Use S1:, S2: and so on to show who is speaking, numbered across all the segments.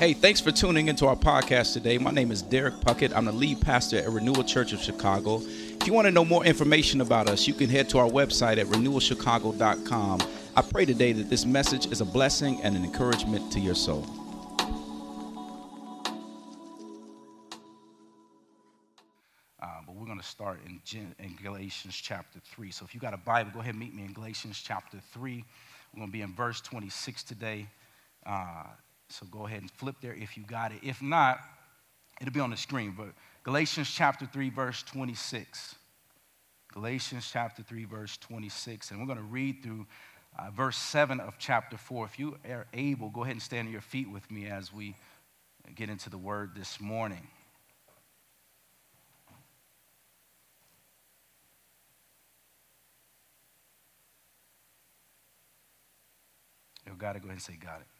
S1: Hey, thanks for tuning into our podcast today. My name is Derek Puckett. I'm the lead pastor at Renewal Church of Chicago. If you want to know more information about us, you can head to our website at renewalchicago.com. I pray today that this message is a blessing and an encouragement to your soul. Uh, but we're going to start in, in Galatians chapter 3. So if you got a Bible, go ahead and meet me in Galatians chapter 3. We're going to be in verse 26 today. Uh, so go ahead and flip there if you got it. If not, it'll be on the screen. But Galatians chapter 3, verse 26. Galatians chapter 3, verse 26. And we're going to read through uh, verse 7 of chapter 4. If you are able, go ahead and stand on your feet with me as we get into the word this morning. You got it? Go ahead and say, Got it.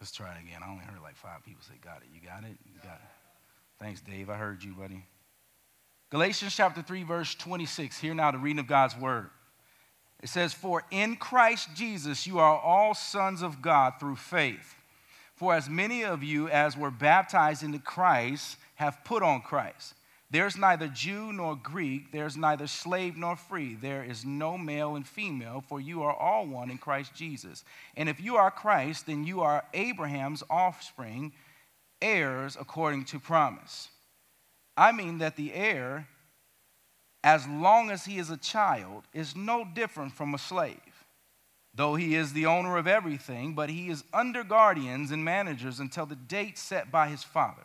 S1: Let's try it again. I only heard like five people say, Got it. You got it? You got it. Thanks, Dave. I heard you, buddy. Galatians chapter 3, verse 26. Hear now the reading of God's word. It says, For in Christ Jesus you are all sons of God through faith. For as many of you as were baptized into Christ have put on Christ. There's neither Jew nor Greek, there's neither slave nor free, there is no male and female, for you are all one in Christ Jesus. And if you are Christ, then you are Abraham's offspring, heirs according to promise. I mean that the heir, as long as he is a child, is no different from a slave, though he is the owner of everything, but he is under guardians and managers until the date set by his father.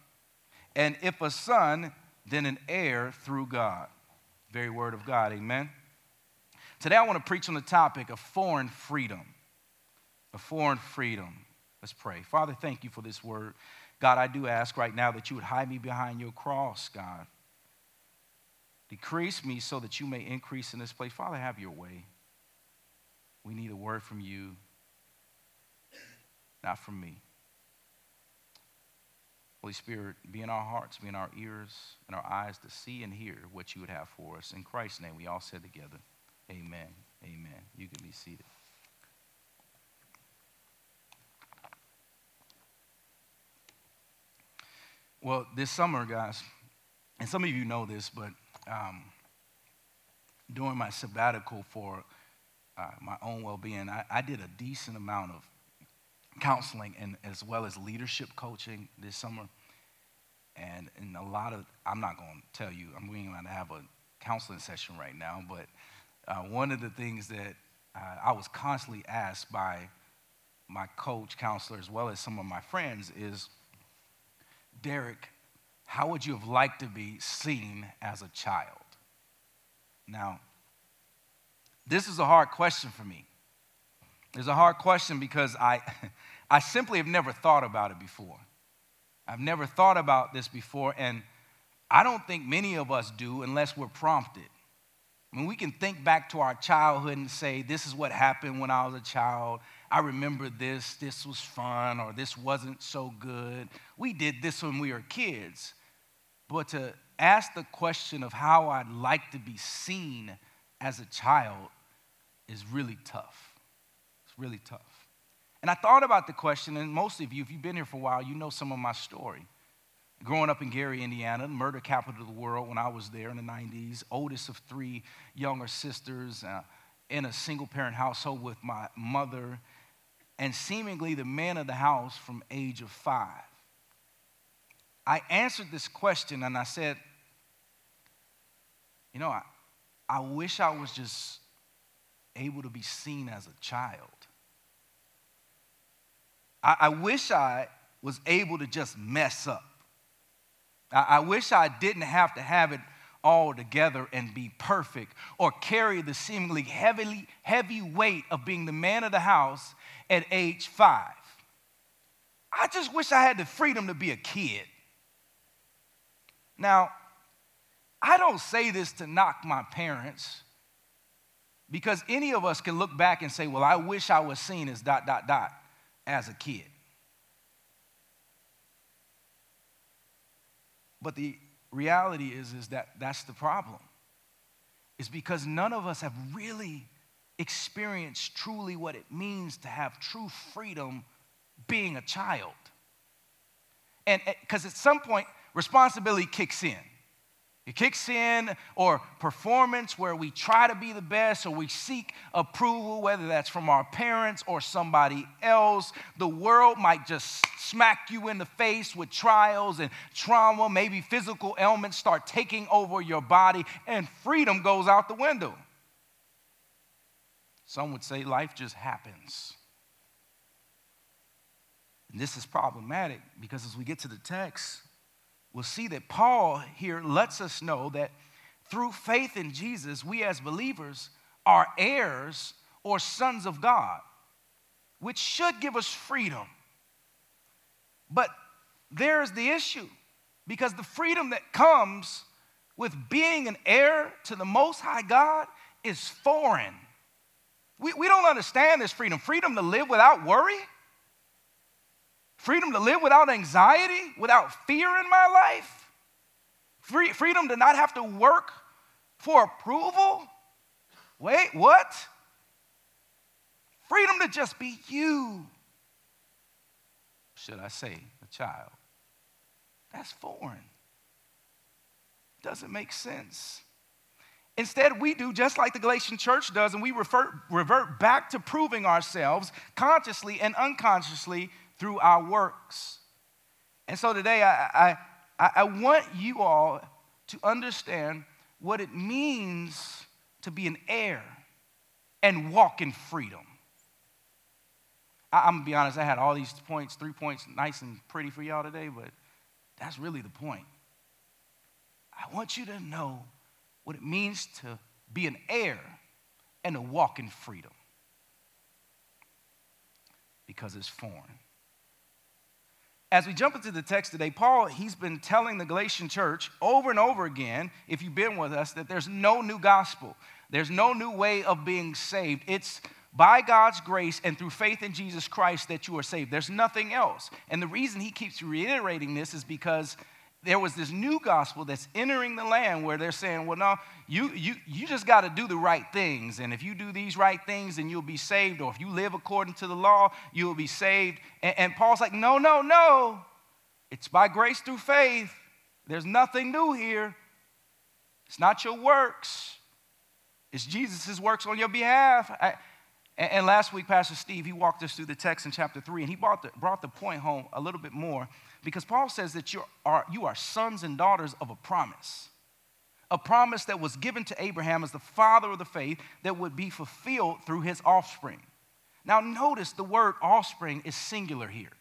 S1: And if a son, then an heir through God. Very word of God, amen. Today I want to preach on the topic of foreign freedom. A foreign freedom. Let's pray. Father, thank you for this word. God, I do ask right now that you would hide me behind your cross, God. Decrease me so that you may increase in this place. Father, have your way. We need a word from you, not from me. Holy Spirit, be in our hearts, be in our ears, and our eyes to see and hear what you would have for us. In Christ's name, we all said together, Amen. Amen. You can be seated. Well, this summer, guys, and some of you know this, but um, during my sabbatical for uh, my own well being, I, I did a decent amount of counseling and as well as leadership coaching this summer. And, and a lot of, I'm not going to tell you, I'm going to have a counseling session right now, but uh, one of the things that uh, I was constantly asked by my coach, counselor, as well as some of my friends is, Derek, how would you have liked to be seen as a child? Now, this is a hard question for me it's a hard question because I, I simply have never thought about it before. I've never thought about this before, and I don't think many of us do unless we're prompted. I mean, we can think back to our childhood and say, This is what happened when I was a child. I remember this, this was fun, or this wasn't so good. We did this when we were kids. But to ask the question of how I'd like to be seen as a child is really tough really tough. And I thought about the question, and most of you, if you've been here for a while, you know some of my story. Growing up in Gary, Indiana, murder capital of the world when I was there in the 90s, oldest of three younger sisters, uh, in a single parent household with my mother, and seemingly the man of the house from age of five. I answered this question and I said, you know, I, I wish I was just able to be seen as a child. I, I wish I was able to just mess up. I, I wish I didn't have to have it all together and be perfect or carry the seemingly heavily, heavy weight of being the man of the house at age five. I just wish I had the freedom to be a kid. Now, I don't say this to knock my parents because any of us can look back and say, well, I wish I was seen as dot, dot, dot as a kid. But the reality is, is that that's the problem. It's because none of us have really experienced truly what it means to have true freedom being a child. And eh, because at some point, responsibility kicks in. It kicks in, or performance where we try to be the best, or we seek approval, whether that's from our parents or somebody else. The world might just smack you in the face with trials and trauma. Maybe physical ailments start taking over your body, and freedom goes out the window. Some would say life just happens. And this is problematic because as we get to the text, we'll see that Paul here lets us know that through faith in Jesus, we as believers are heirs or sons of God, which should give us freedom. But there's the issue because the freedom that comes with being an heir to the Most High God is foreign. We, we don't understand this freedom freedom to live without worry freedom to live without anxiety, without fear in my life, Free, freedom to not have to work for approval. Wait, what? Freedom to just be you. Should I say, a child? That's foreign. Doesn't make sense. Instead, we do just like the Galatian church does, and we refer, revert back to proving ourselves consciously and unconsciously through our works. And so today, I, I, I want you all to understand what it means to be an heir and walk in freedom. I, am gonna be honest, I had all these points, three points, nice and pretty for y'all today, but that's really the point. I want you to know what it means to be an heir and to walk in freedom because it's foreign as we jump into the text today, Paul, he's been telling the Galatian church over and over again, if you've been with us, that there's no new gospel. There's no new way of being saved. It's by God's grace and through faith in Jesus Christ that you are saved. There's nothing else. And the reason he keeps reiterating this is because there was this new gospel that's entering the land where they're saying, well, no, you, you, you just got to do the right things. And if you do these right things, then you'll be saved. Or if you live according to the law, you'll be saved. And, and Paul's like, no, no, no. It's by grace through faith. There's nothing new here. It's not your works, it's Jesus' works on your behalf. I, and, last week, Pastor Steve, he walked us through the text in chapter 3, and he brought the, brought the point home a little bit more because Paul says that you are, you are sons and daughters of a promise. A promise that was given to Abraham as the father of the faith that would be fulfilled through his offspring. Now, notice the word offspring is singular here.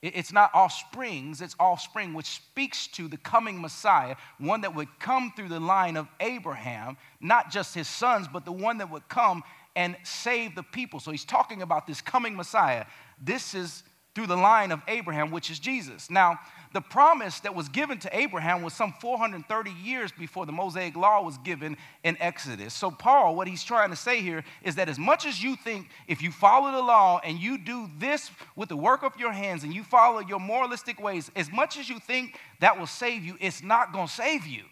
S1: It's not offsprings, it's offspring, which speaks to the coming Messiah, one that would come through the line of Abraham, not just his sons, but the one that would come and save the people. So he's talking about this coming Messiah. This is through the line of Abraham, which is Jesus. Now, the promise that was given to Abraham was some 430 years before the Mosaic law was given in Exodus. So, Paul, what he's trying to say here is that as much as you think if you follow the law and you do this with the work of your hands and you follow your moralistic ways, as much as you think that will save you, it's not going to save you.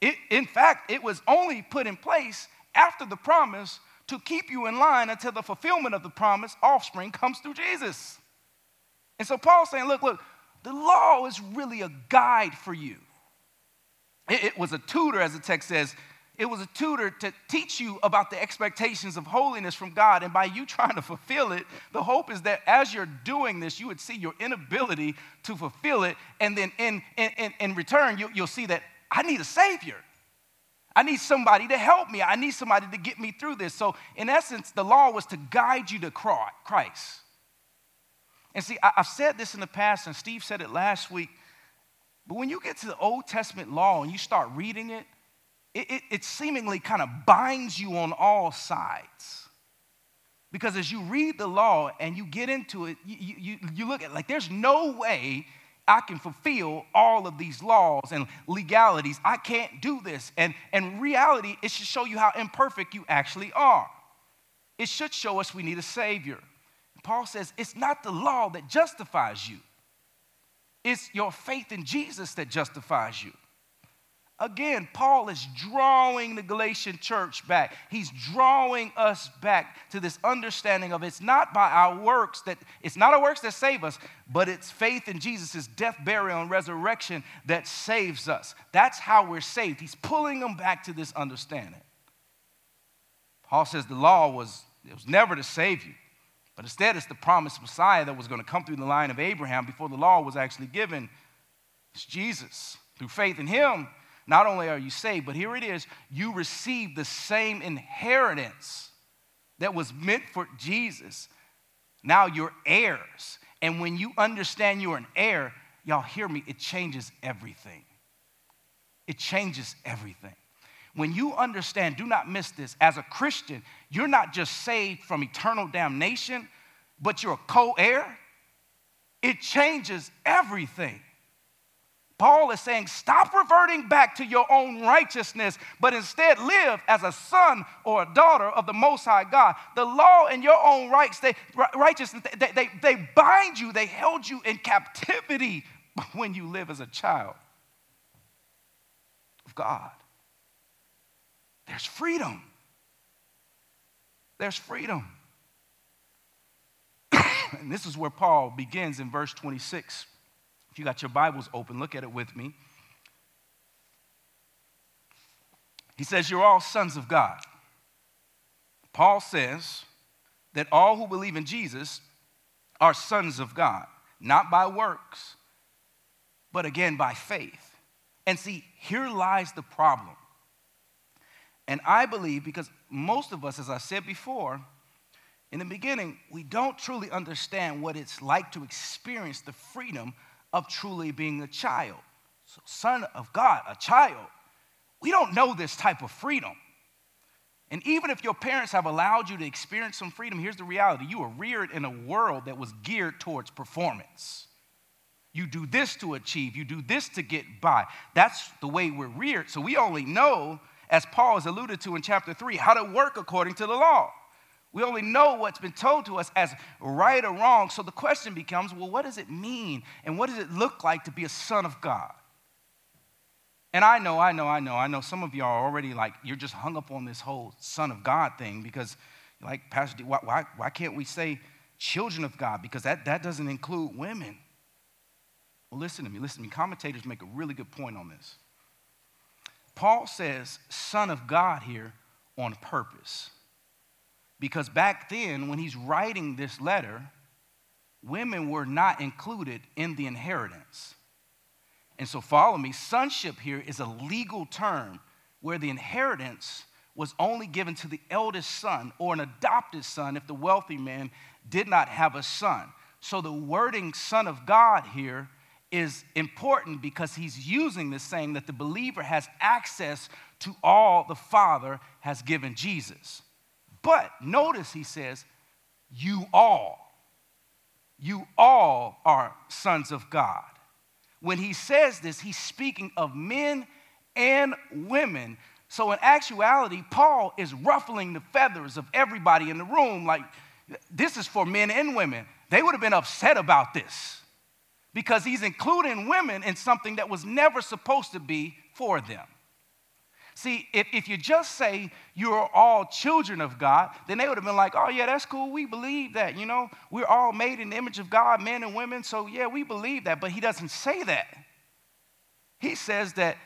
S1: It, in fact, it was only put in place after the promise to keep you in line until the fulfillment of the promise, offspring, comes through Jesus. And so Paul's saying, look, look, the law is really a guide for you. It, it was a tutor, as the text says, it was a tutor to teach you about the expectations of holiness from God. And by you trying to fulfill it, the hope is that as you're doing this, you would see your inability to fulfill it. And then in, in, in return, you, you'll see that I need a Savior. I need somebody to help me. I need somebody to get me through this. So, in essence, the law was to guide you to Christ. And see, I've said this in the past, and Steve said it last week. But when you get to the Old Testament law and you start reading it, it, it, it seemingly kind of binds you on all sides. Because as you read the law and you get into it, you, you, you look at like there's no way I can fulfill all of these laws and legalities. I can't do this. And in reality, it should show you how imperfect you actually are. It should show us we need a Savior. Paul says it's not the law that justifies you, it's your faith in Jesus that justifies you. Again, Paul is drawing the Galatian church back. He's drawing us back to this understanding of it's not by our works that it's not our works that save us, but it's faith in Jesus' death, burial, and resurrection that saves us. That's how we're saved. He's pulling them back to this understanding. Paul says the law was, it was never to save you, but instead it's the promised Messiah that was going to come through the line of Abraham before the law was actually given. It's Jesus. Through faith in him, not only are you saved, but here it is you receive the same inheritance that was meant for Jesus. Now you're heirs. And when you understand you're an heir, y'all hear me, it changes everything. It changes everything. When you understand, do not miss this, as a Christian, you're not just saved from eternal damnation, but you're a co heir. It changes everything. Paul is saying, stop reverting back to your own righteousness, but instead live as a son or a daughter of the Most High God. The law and your own rights, they, righteousness, they, they, they bind you, they held you in captivity when you live as a child of God. There's freedom. There's freedom. and this is where Paul begins in verse 26. If you got your Bibles open, look at it with me. He says, You're all sons of God. Paul says that all who believe in Jesus are sons of God, not by works, but again by faith. And see, here lies the problem. And I believe because most of us, as I said before, in the beginning, we don't truly understand what it's like to experience the freedom of truly being a child. So, son of God, a child. We don't know this type of freedom. And even if your parents have allowed you to experience some freedom, here's the reality you were reared in a world that was geared towards performance. You do this to achieve, you do this to get by. That's the way we're reared. So we only know, as Paul has alluded to in chapter 3, how to work according to the law. We only know what's been told to us as right or wrong. So the question becomes well, what does it mean? And what does it look like to be a son of God? And I know, I know, I know, I know some of you are already like, you're just hung up on this whole son of God thing because, like, Pastor D, why, why, why can't we say children of God? Because that, that doesn't include women. Well, listen to me, listen to me. Commentators make a really good point on this. Paul says son of God here on purpose. Because back then, when he's writing this letter, women were not included in the inheritance. And so, follow me sonship here is a legal term where the inheritance was only given to the eldest son or an adopted son if the wealthy man did not have a son. So, the wording son of God here is important because he's using this saying that the believer has access to all the Father has given Jesus. But notice he says, You all, you all are sons of God. When he says this, he's speaking of men and women. So, in actuality, Paul is ruffling the feathers of everybody in the room. Like, this is for men and women. They would have been upset about this because he's including women in something that was never supposed to be for them. See, if, if you just say you're all children of God, then they would have been like, oh, yeah, that's cool. We believe that. You know, we're all made in the image of God, men and women. So, yeah, we believe that. But he doesn't say that. He says that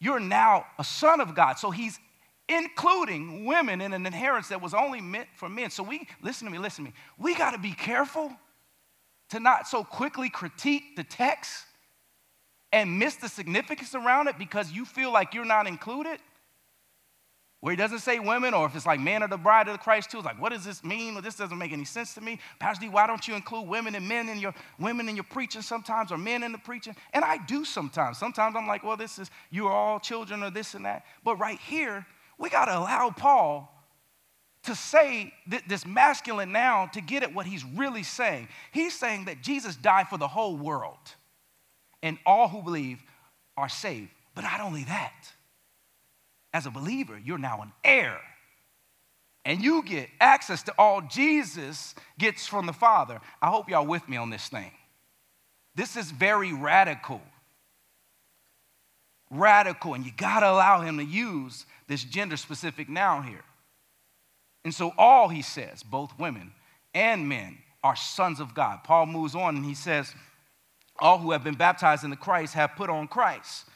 S1: you're now a son of God. So he's including women in an inheritance that was only meant for men. So we, listen to me, listen to me. We got to be careful to not so quickly critique the text and miss the significance around it because you feel like you're not included, where he doesn't say women, or if it's like man or the bride of the Christ too, it's like, what does this mean? Well, this doesn't make any sense to me. Pastor D, why don't you include women and men in your women in your preaching sometimes, or men in the preaching? And I do sometimes. Sometimes I'm like, well, this is you are all children or this and that. But right here, we got to allow Paul to say th- this masculine noun to get at what he's really saying. He's saying that Jesus died for the whole world, and all who believe are saved. But not only that, as a believer, you're now an heir. And you get access to all Jesus gets from the Father. I hope y'all with me on this thing. This is very radical. Radical, and you gotta allow him to use this gender specific noun here. And so, all he says, both women and men, are sons of God. Paul moves on and he says, All who have been baptized into Christ have put on Christ.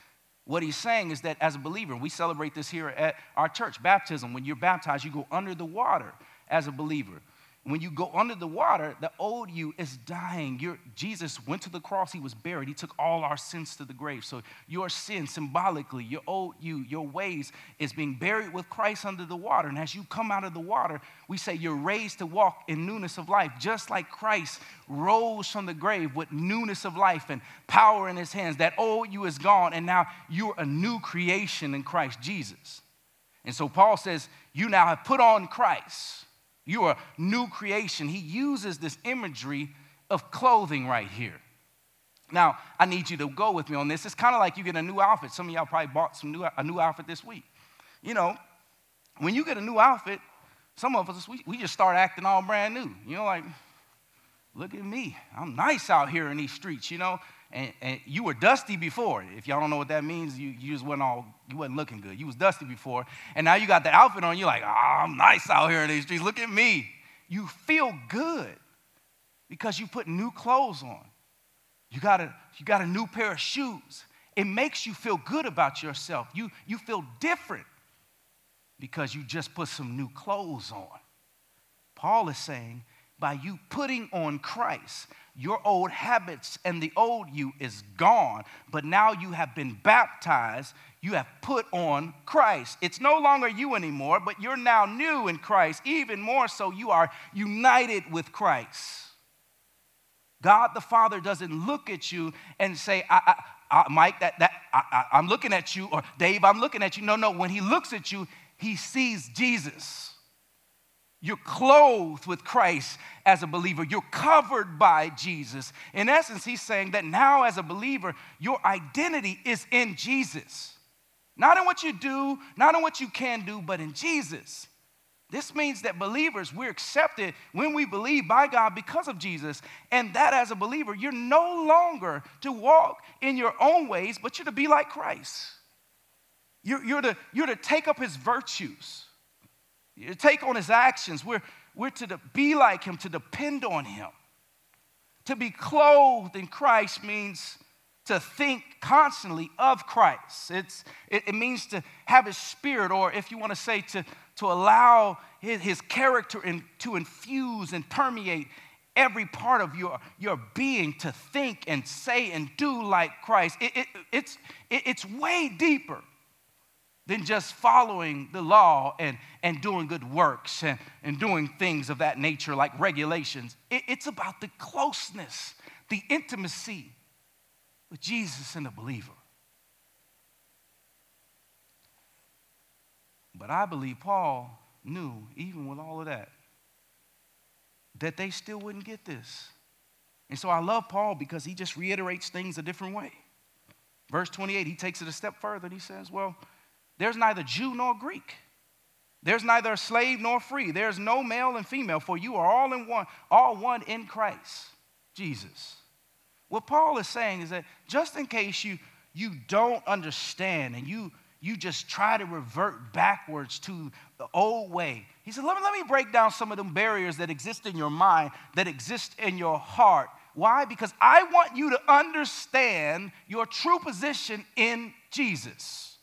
S1: What he's saying is that as a believer, we celebrate this here at our church baptism. When you're baptized, you go under the water as a believer. When you go under the water, the old you is dying. Jesus went to the cross, he was buried. He took all our sins to the grave. So your sin, symbolically, your old you, your ways, is being buried with Christ under the water. And as you come out of the water, we say you're raised to walk in newness of life, just like Christ rose from the grave with newness of life and power in his hands. That old you is gone, and now you're a new creation in Christ Jesus. And so Paul says, You now have put on Christ. You are new creation. He uses this imagery of clothing right here. Now, I need you to go with me on this. It's kind of like you get a new outfit. Some of y'all probably bought some new, a new outfit this week. You know, when you get a new outfit, some of us, we, we just start acting all brand new. You know, like, look at me. I'm nice out here in these streets, you know and, and, you were dusty before. If y'all don't know what that means, you, you just wasn't all, you wasn't looking good. You was dusty before, and now you got the outfit on. You're like, oh, I'm nice out here in these streets. Look at me. You feel good because you put new clothes on. You got a, you got a new pair of shoes. It makes you feel good about yourself. You, you feel different because you just put some new clothes on. Paul is saying, by you putting on Christ, your old habits and the old you is gone, but now you have been baptized. You have put on Christ. It's no longer you anymore, but you're now new in Christ. Even more so, you are united with Christ. God the Father doesn't look at you and say, I, I, I, Mike, that, that, I, I'm looking at you, or Dave, I'm looking at you. No, no, when he looks at you, he sees Jesus. You're clothed with Christ as a believer. You're covered by Jesus. In essence, he's saying that now, as a believer, your identity is in Jesus. Not in what you do, not in what you can do, but in Jesus. This means that believers, we're accepted when we believe by God because of Jesus. And that as a believer, you're no longer to walk in your own ways, but you're to be like Christ. You're, you're, to, you're to take up his virtues. Take on his actions. We're, we're to be like him, to depend on him. To be clothed in Christ means to think constantly of Christ. It's, it, it means to have his spirit, or if you want to say, to, to allow his, his character in, to infuse and permeate every part of your, your being to think and say and do like Christ. It, it, it's, it, it's way deeper than just following the law and, and doing good works and, and doing things of that nature like regulations. It, it's about the closeness, the intimacy with Jesus and the believer. But I believe Paul knew, even with all of that, that they still wouldn't get this. And so I love Paul because he just reiterates things a different way. Verse 28, he takes it a step further and he says, Well, there's neither Jew nor Greek. There's neither slave nor free. There's no male and female, for you are all in one, all one in Christ, Jesus. What Paul is saying is that just in case you, you don't understand and you, you just try to revert backwards to the old way, he said, let me, let me break down some of them barriers that exist in your mind, that exist in your heart. Why? Because I want you to understand your true position in Jesus.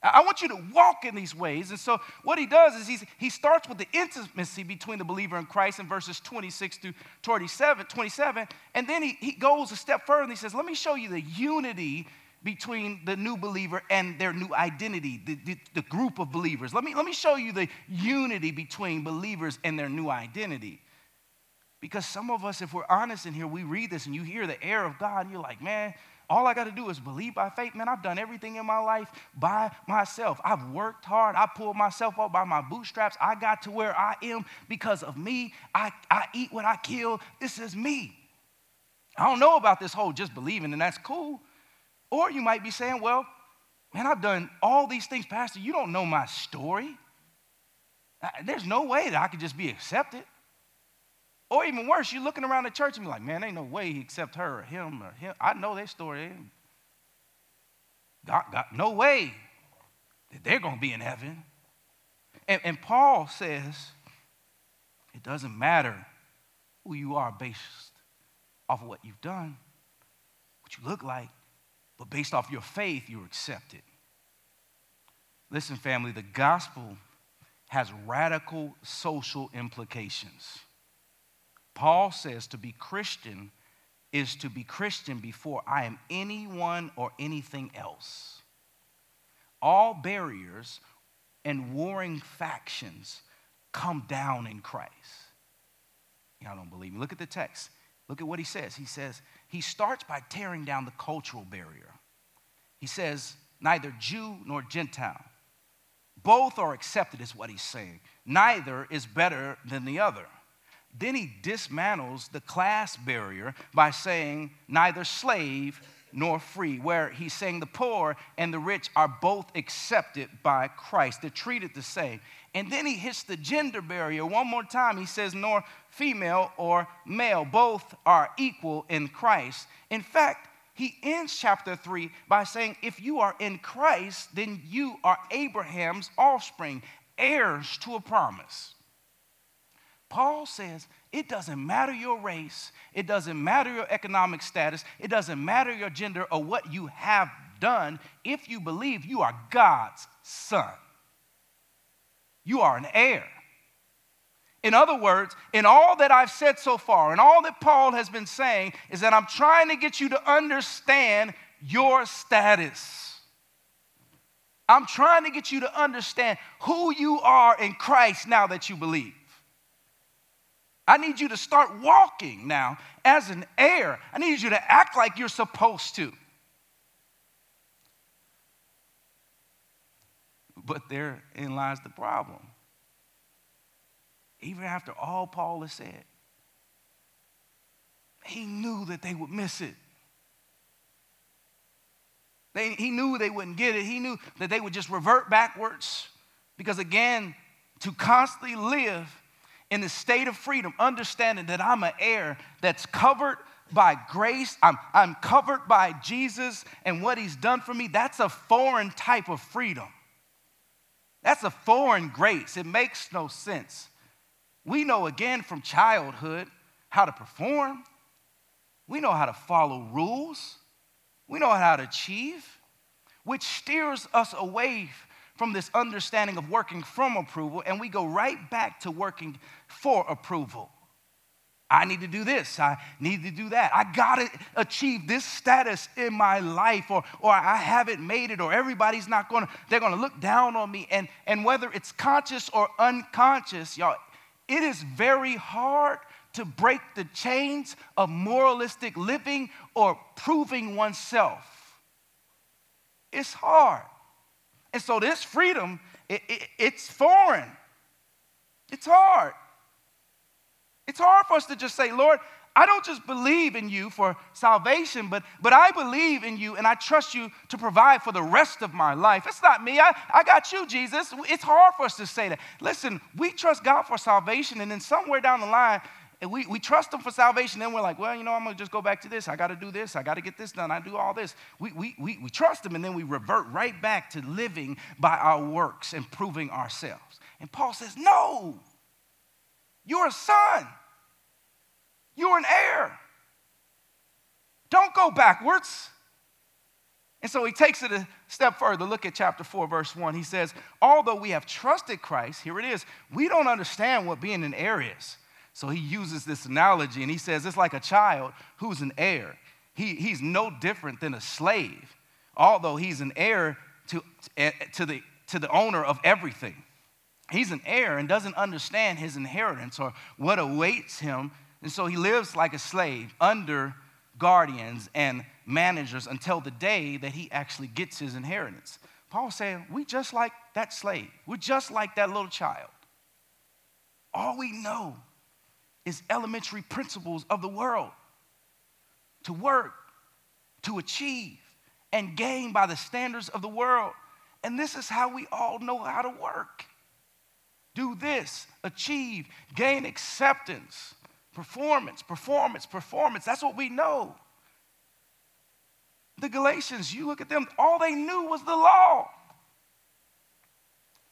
S1: I want you to walk in these ways. And so, what he does is he's, he starts with the intimacy between the believer and Christ in verses 26 through 27, 27 and then he, he goes a step further and he says, Let me show you the unity between the new believer and their new identity, the, the, the group of believers. Let me, let me show you the unity between believers and their new identity. Because some of us, if we're honest in here, we read this and you hear the heir of God, and you're like, man, All I got to do is believe by faith. Man, I've done everything in my life by myself. I've worked hard. I pulled myself up by my bootstraps. I got to where I am because of me. I, I eat what I kill. This is me. I don't know about this whole just believing, and that's cool. Or you might be saying, well, man, I've done all these things, Pastor. You don't know my story. There's no way that I could just be accepted. Or even worse, you're looking around the church and be like, man, ain't no way he accept her or him or him. I know their story. God, God, no way that they're going to be in heaven. And, and Paul says it doesn't matter who you are based off of what you've done, what you look like, but based off your faith, you're accepted. Listen, family, the gospel has radical social implications. Paul says to be Christian is to be Christian before I am anyone or anything else. All barriers and warring factions come down in Christ. Y'all don't believe me. Look at the text. Look at what he says. He says, he starts by tearing down the cultural barrier. He says, neither Jew nor Gentile. Both are accepted, is what he's saying. Neither is better than the other. Then he dismantles the class barrier by saying, neither slave nor free, where he's saying the poor and the rich are both accepted by Christ. They're treated the same. And then he hits the gender barrier one more time. He says, nor female or male, both are equal in Christ. In fact, he ends chapter 3 by saying, If you are in Christ, then you are Abraham's offspring, heirs to a promise. Paul says it doesn't matter your race, it doesn't matter your economic status, it doesn't matter your gender or what you have done. If you believe you are God's son, you are an heir. In other words, in all that I've said so far, and all that Paul has been saying, is that I'm trying to get you to understand your status. I'm trying to get you to understand who you are in Christ now that you believe. I need you to start walking now as an heir. I need you to act like you're supposed to. But therein lies the problem. Even after all Paul has said, he knew that they would miss it. They, he knew they wouldn't get it. He knew that they would just revert backwards. Because again, to constantly live in the state of freedom, understanding that I'm an heir that's covered by grace, I'm, I'm covered by Jesus and what he's done for me, that's a foreign type of freedom. That's a foreign grace. It makes no sense. We know again from childhood how to perform, we know how to follow rules, we know how to achieve, which steers us away from this understanding of working from approval and we go right back to working for approval. I need to do this. I need to do that. I got to achieve this status in my life, or, or I haven't made it, or everybody's not going to, they're going to look down on me. And, and whether it's conscious or unconscious, y'all, it is very hard to break the chains of moralistic living or proving oneself. It's hard. And so this freedom, it, it, it's foreign. It's hard. It's hard for us to just say, Lord, I don't just believe in you for salvation, but, but I believe in you and I trust you to provide for the rest of my life. It's not me. I, I got you, Jesus. It's hard for us to say that. Listen, we trust God for salvation, and then somewhere down the line, and we, we trust him for salvation. Then we're like, well, you know, I'm going to just go back to this. I got to do this. I got to get this done. I do all this. We, we, we, we trust him, and then we revert right back to living by our works and proving ourselves. And Paul says, no, you're a son, you're an heir. Don't go backwards. And so he takes it a step further. Look at chapter 4, verse 1. He says, Although we have trusted Christ, here it is, we don't understand what being an heir is. So he uses this analogy and he says it's like a child who's an heir. He, he's no different than a slave, although he's an heir to, eh, to, the, to the owner of everything. He's an heir and doesn't understand his inheritance or what awaits him. And so he lives like a slave under guardians and managers until the day that he actually gets his inheritance. Paul's saying, we just like that slave. We're just like that little child. All we know is elementary principles of the world to work, to achieve, and gain by the standards of the world. And this is how we all know how to work. Do this, achieve, gain acceptance, performance, performance, performance. That's what we know. The Galatians, you look at them, all they knew was the law.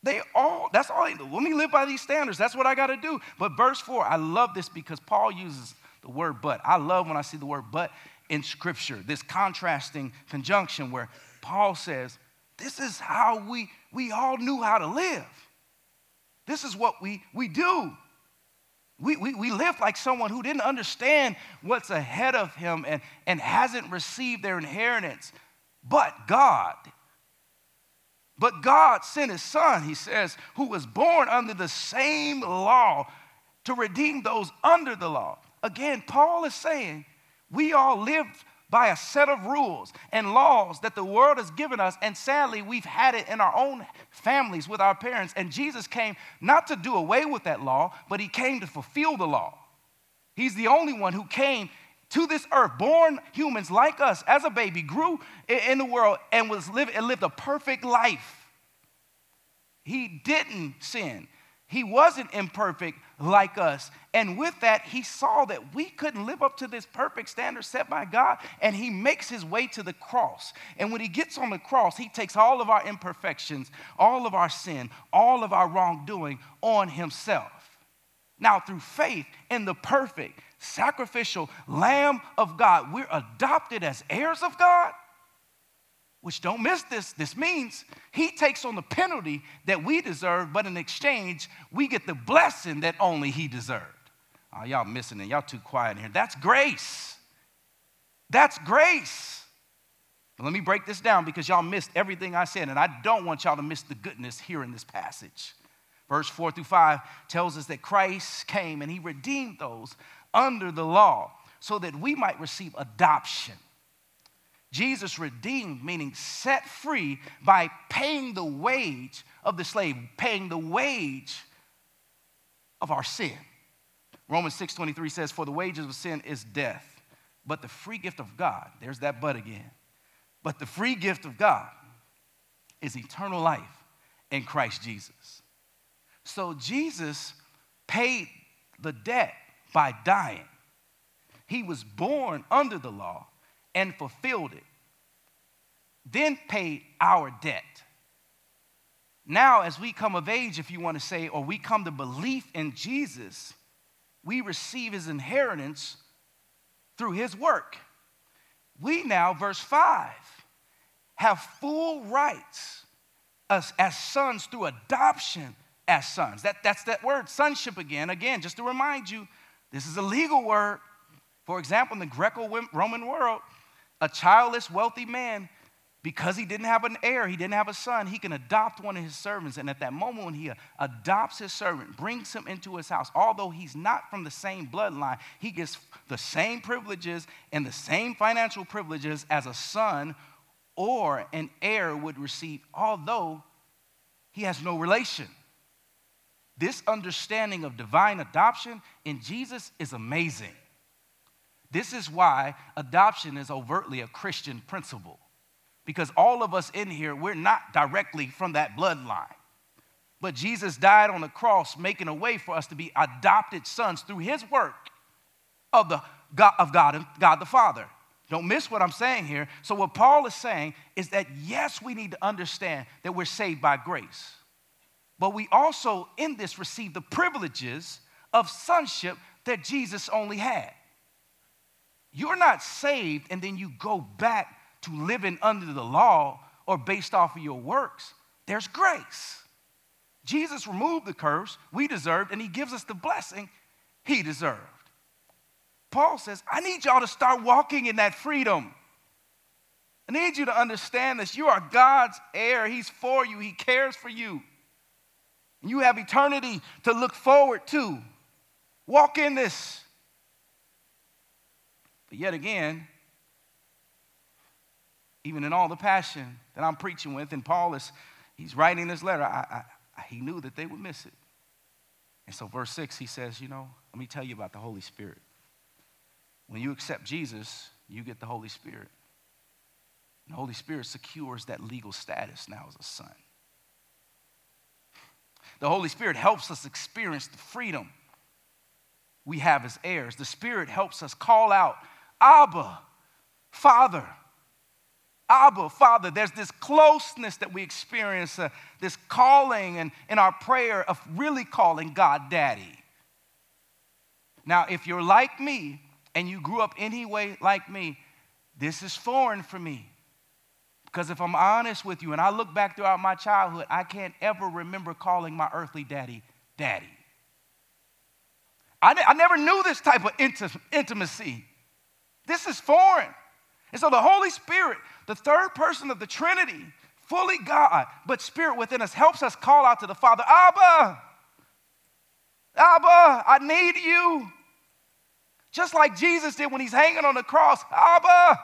S1: They all, that's all. Let me live by these standards. That's what I got to do. But verse 4, I love this because Paul uses the word but. I love when I see the word but in scripture, this contrasting conjunction where Paul says, This is how we, we all knew how to live. This is what we, we do. We, we, we live like someone who didn't understand what's ahead of him and, and hasn't received their inheritance. But God, but God sent his son, he says, who was born under the same law to redeem those under the law. Again, Paul is saying we all live by a set of rules and laws that the world has given us, and sadly, we've had it in our own families with our parents. And Jesus came not to do away with that law, but he came to fulfill the law. He's the only one who came to this earth, born humans like us as a baby, grew in the world and was live, and lived a perfect life. He didn't sin. He wasn't imperfect like us. And with that, he saw that we couldn't live up to this perfect standard set by God, and he makes his way to the cross. And when he gets on the cross, he takes all of our imperfections, all of our sin, all of our wrongdoing on himself. Now, through faith in the perfect, sacrificial Lamb of God, we're adopted as heirs of God which don't miss this. This means he takes on the penalty that we deserve, but in exchange, we get the blessing that only he deserved. Oh, y'all missing it. Y'all too quiet here. That's grace. That's grace. But let me break this down because y'all missed everything I said, and I don't want y'all to miss the goodness here in this passage. Verse 4 through 5 tells us that Christ came and he redeemed those under the law so that we might receive adoption Jesus redeemed, meaning set free by paying the wage of the slave, paying the wage of our sin. Romans 6:23 says, "For the wages of sin is death, but the free gift of God, there's that but again. But the free gift of God is eternal life in Christ Jesus." So Jesus paid the debt by dying. He was born under the law and fulfilled it, then paid our debt. Now, as we come of age, if you want to say, or we come to belief in Jesus, we receive his inheritance through his work. We now, verse 5, have full rights as, as sons through adoption as sons. That, that's that word, sonship again. Again, just to remind you, this is a legal word. For example, in the Greco Roman world, a childless, wealthy man, because he didn't have an heir, he didn't have a son, he can adopt one of his servants. And at that moment, when he adopts his servant, brings him into his house, although he's not from the same bloodline, he gets the same privileges and the same financial privileges as a son or an heir would receive, although he has no relation. This understanding of divine adoption in Jesus is amazing. This is why adoption is overtly a Christian principle. Because all of us in here, we're not directly from that bloodline. But Jesus died on the cross, making a way for us to be adopted sons through his work of, the God, of God, God the Father. Don't miss what I'm saying here. So, what Paul is saying is that yes, we need to understand that we're saved by grace. But we also, in this, receive the privileges of sonship that Jesus only had. You're not saved and then you go back to living under the law or based off of your works. There's grace. Jesus removed the curse we deserved and he gives us the blessing he deserved. Paul says, I need y'all to start walking in that freedom. I need you to understand this. You are God's heir. He's for you, He cares for you. You have eternity to look forward to. Walk in this. But yet again, even in all the passion that I'm preaching with, and Paul is, he's writing this letter, I, I, he knew that they would miss it. And so, verse 6, he says, You know, let me tell you about the Holy Spirit. When you accept Jesus, you get the Holy Spirit. And the Holy Spirit secures that legal status now as a son. The Holy Spirit helps us experience the freedom we have as heirs. The Spirit helps us call out, Abba, Father. Abba, Father. There's this closeness that we experience, uh, this calling and in our prayer of really calling God Daddy. Now, if you're like me and you grew up any way like me, this is foreign for me. Because if I'm honest with you and I look back throughout my childhood, I can't ever remember calling my earthly daddy daddy. I, ne- I never knew this type of inti- intimacy. This is foreign. And so the Holy Spirit, the third person of the Trinity, fully God, but Spirit within us, helps us call out to the Father Abba, Abba, I need you. Just like Jesus did when he's hanging on the cross Abba.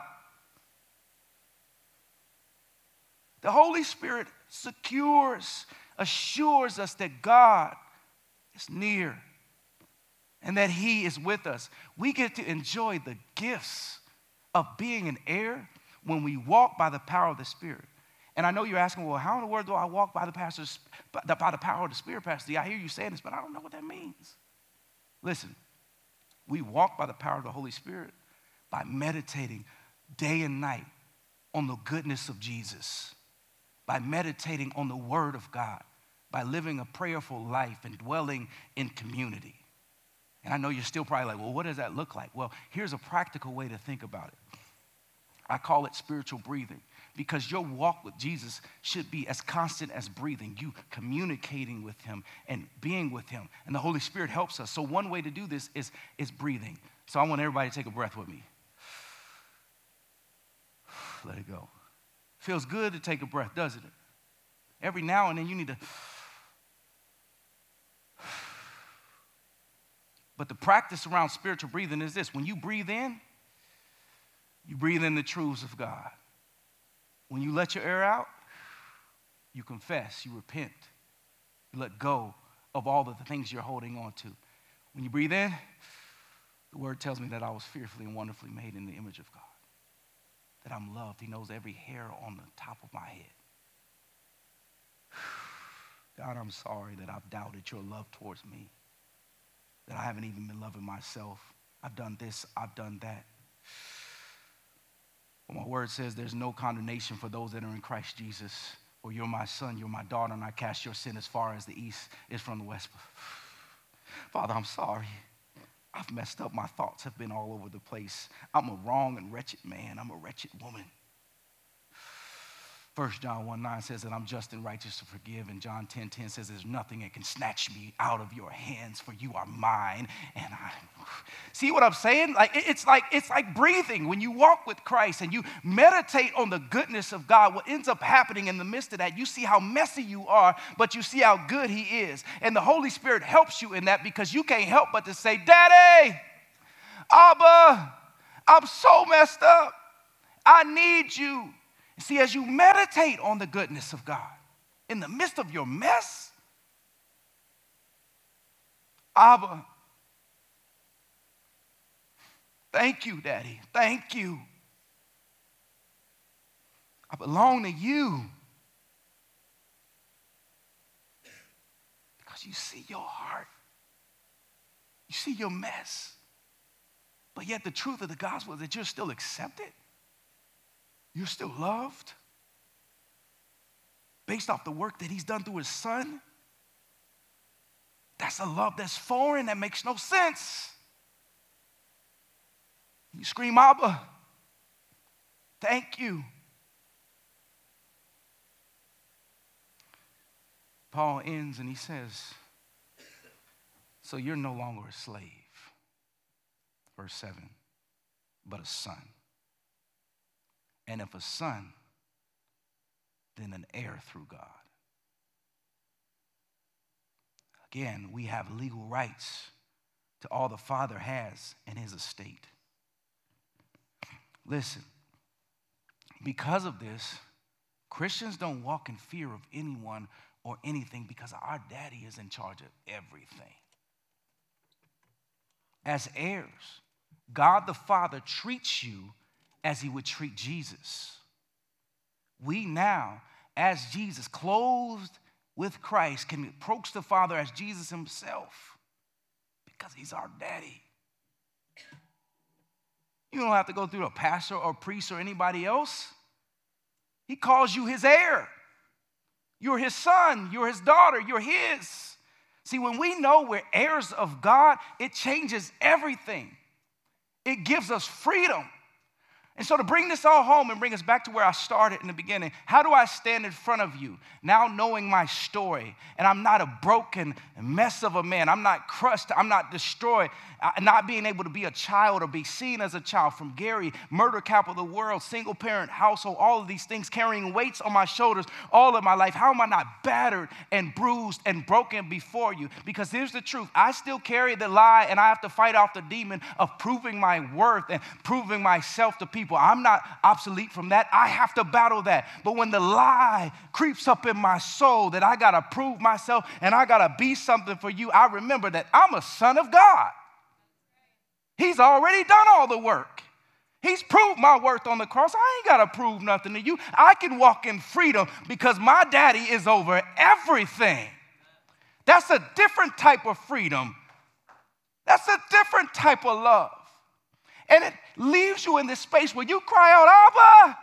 S1: The Holy Spirit secures, assures us that God is near and that He is with us. We get to enjoy the gifts of being an heir when we walk by the power of the Spirit. And I know you're asking, well, how in the world do I walk by the, pastor's, by the power of the Spirit, Pastor? I hear you saying this, but I don't know what that means. Listen, we walk by the power of the Holy Spirit by meditating day and night on the goodness of Jesus, by meditating on the Word of God, by living a prayerful life and dwelling in community. And I know you're still probably like, well, what does that look like? Well, here's a practical way to think about it. I call it spiritual breathing because your walk with Jesus should be as constant as breathing, you communicating with Him and being with Him. And the Holy Spirit helps us. So, one way to do this is, is breathing. So, I want everybody to take a breath with me. Let it go. Feels good to take a breath, doesn't it? Every now and then you need to But the practice around spiritual breathing is this when you breathe in, you breathe in the truths of God. When you let your air out, you confess, you repent, you let go of all of the things you're holding on to. When you breathe in, the word tells me that I was fearfully and wonderfully made in the image of God, that I'm loved. He knows every hair on the top of my head. God, I'm sorry that I've doubted your love towards me that I haven't even been loving myself. I've done this, I've done that. But my word says there's no condemnation for those that are in Christ Jesus. Or you're my son, you're my daughter, and I cast your sin as far as the east is from the west. Father, I'm sorry. I've messed up. My thoughts have been all over the place. I'm a wrong and wretched man. I'm a wretched woman. 1 John 1 9 says that I'm just and righteous to forgive. And John 10 10 says there's nothing that can snatch me out of your hands, for you are mine. And I see what I'm saying? Like it's like it's like breathing. When you walk with Christ and you meditate on the goodness of God, what ends up happening in the midst of that, you see how messy you are, but you see how good He is. And the Holy Spirit helps you in that because you can't help but to say, Daddy, Abba, I'm so messed up. I need you. See, as you meditate on the goodness of God in the midst of your mess, Abba, thank you, Daddy. Thank you. I belong to you. Because you see your heart, you see your mess. But yet, the truth of the gospel is that you're still accepted. You're still loved based off the work that he's done through his son. That's a love that's foreign, that makes no sense. You scream, Abba, thank you. Paul ends and he says, So you're no longer a slave, verse 7, but a son. And if a son, then an heir through God. Again, we have legal rights to all the Father has in his estate. Listen, because of this, Christians don't walk in fear of anyone or anything because our daddy is in charge of everything. As heirs, God the Father treats you as he would treat Jesus. We now, as Jesus, clothed with Christ, can approach the Father as Jesus himself because he's our daddy. You don't have to go through a pastor or priest or anybody else. He calls you his heir. You're his son, you're his daughter, you're his. See, when we know we're heirs of God, it changes everything. It gives us freedom. And so, to bring this all home and bring us back to where I started in the beginning, how do I stand in front of you now knowing my story? And I'm not a broken mess of a man. I'm not crushed. I'm not destroyed. Uh, not being able to be a child or be seen as a child from Gary, murder capital of the world, single parent household, all of these things carrying weights on my shoulders all of my life. How am I not battered and bruised and broken before you? Because here's the truth I still carry the lie and I have to fight off the demon of proving my worth and proving myself to people people. I'm not obsolete from that. I have to battle that. But when the lie creeps up in my soul that I got to prove myself and I got to be something for you, I remember that I'm a son of God. He's already done all the work. He's proved my worth on the cross. I ain't got to prove nothing to you. I can walk in freedom because my daddy is over everything. That's a different type of freedom. That's a different type of love. And it leaves you in this space where you cry out, Abba,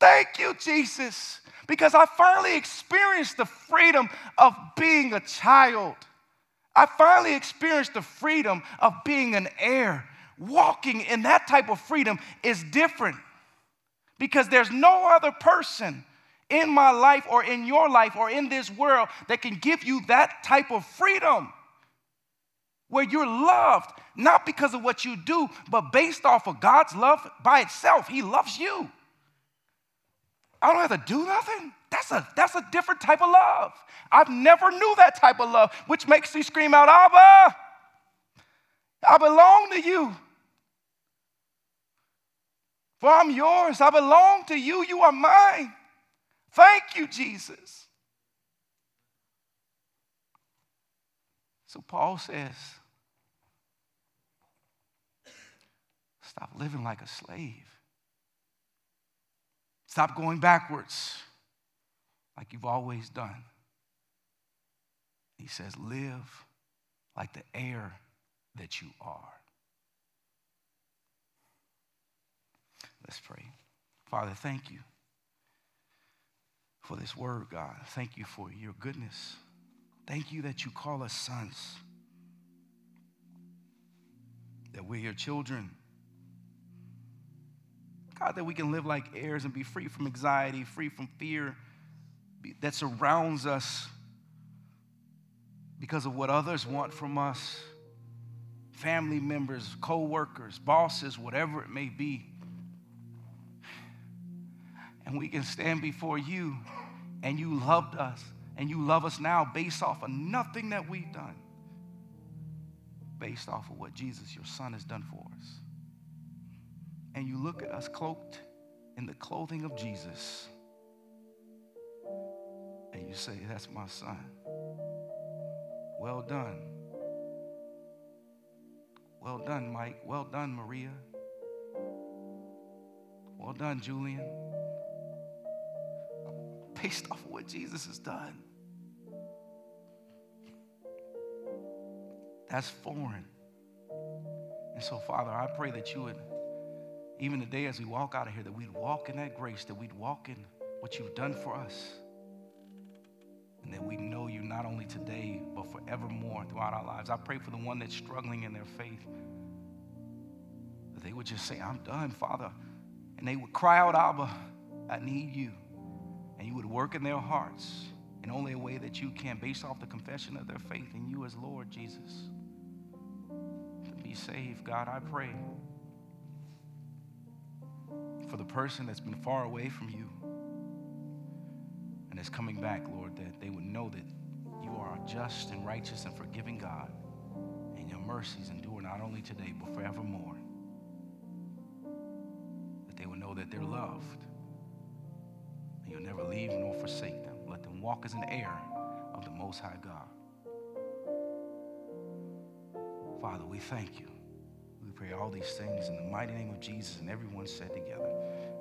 S1: thank you, Jesus, because I finally experienced the freedom of being a child. I finally experienced the freedom of being an heir. Walking in that type of freedom is different because there's no other person in my life or in your life or in this world that can give you that type of freedom where you're loved not because of what you do, but based off of God's love by itself. He loves you. I don't have to do nothing. That's a, that's a different type of love. I've never knew that type of love, which makes me scream out, Abba, I belong to you. For I'm yours. I belong to you. You are mine. Thank you, Jesus. So Paul says, Stop living like a slave. Stop going backwards like you've always done. He says, Live like the heir that you are. Let's pray. Father, thank you for this word, God. Thank you for your goodness. Thank you that you call us sons, that we're your children God, that we can live like heirs and be free from anxiety, free from fear that surrounds us because of what others want from us family members, co workers, bosses, whatever it may be. And we can stand before you, and you loved us, and you love us now based off of nothing that we've done, based off of what Jesus, your son, has done for us and you look at us cloaked in the clothing of Jesus, and you say, That's my son. Well done. Well done, Mike. Well done, Maria. Well done, Julian. Based off of what Jesus has done. That's foreign. And so, Father, I pray that you would even today as we walk out of here, that we'd walk in that grace, that we'd walk in what you've done for us. And that we know you not only today, but forevermore throughout our lives. I pray for the one that's struggling in their faith, that they would just say, I'm done, Father. And they would cry out, Abba, I need you. And you would work in their hearts in only a way that you can, based off the confession of their faith in you as Lord Jesus. To be saved, God, I pray for the person that's been far away from you and is coming back, Lord, that they would know that you are a just and righteous and forgiving God, and your mercies endure not only today, but forevermore. That they would know that they're loved. And you'll never leave nor forsake them. Let them walk as an heir of the Most High God. Father, we thank you. We pray all these things in the mighty name of Jesus, and everyone said together,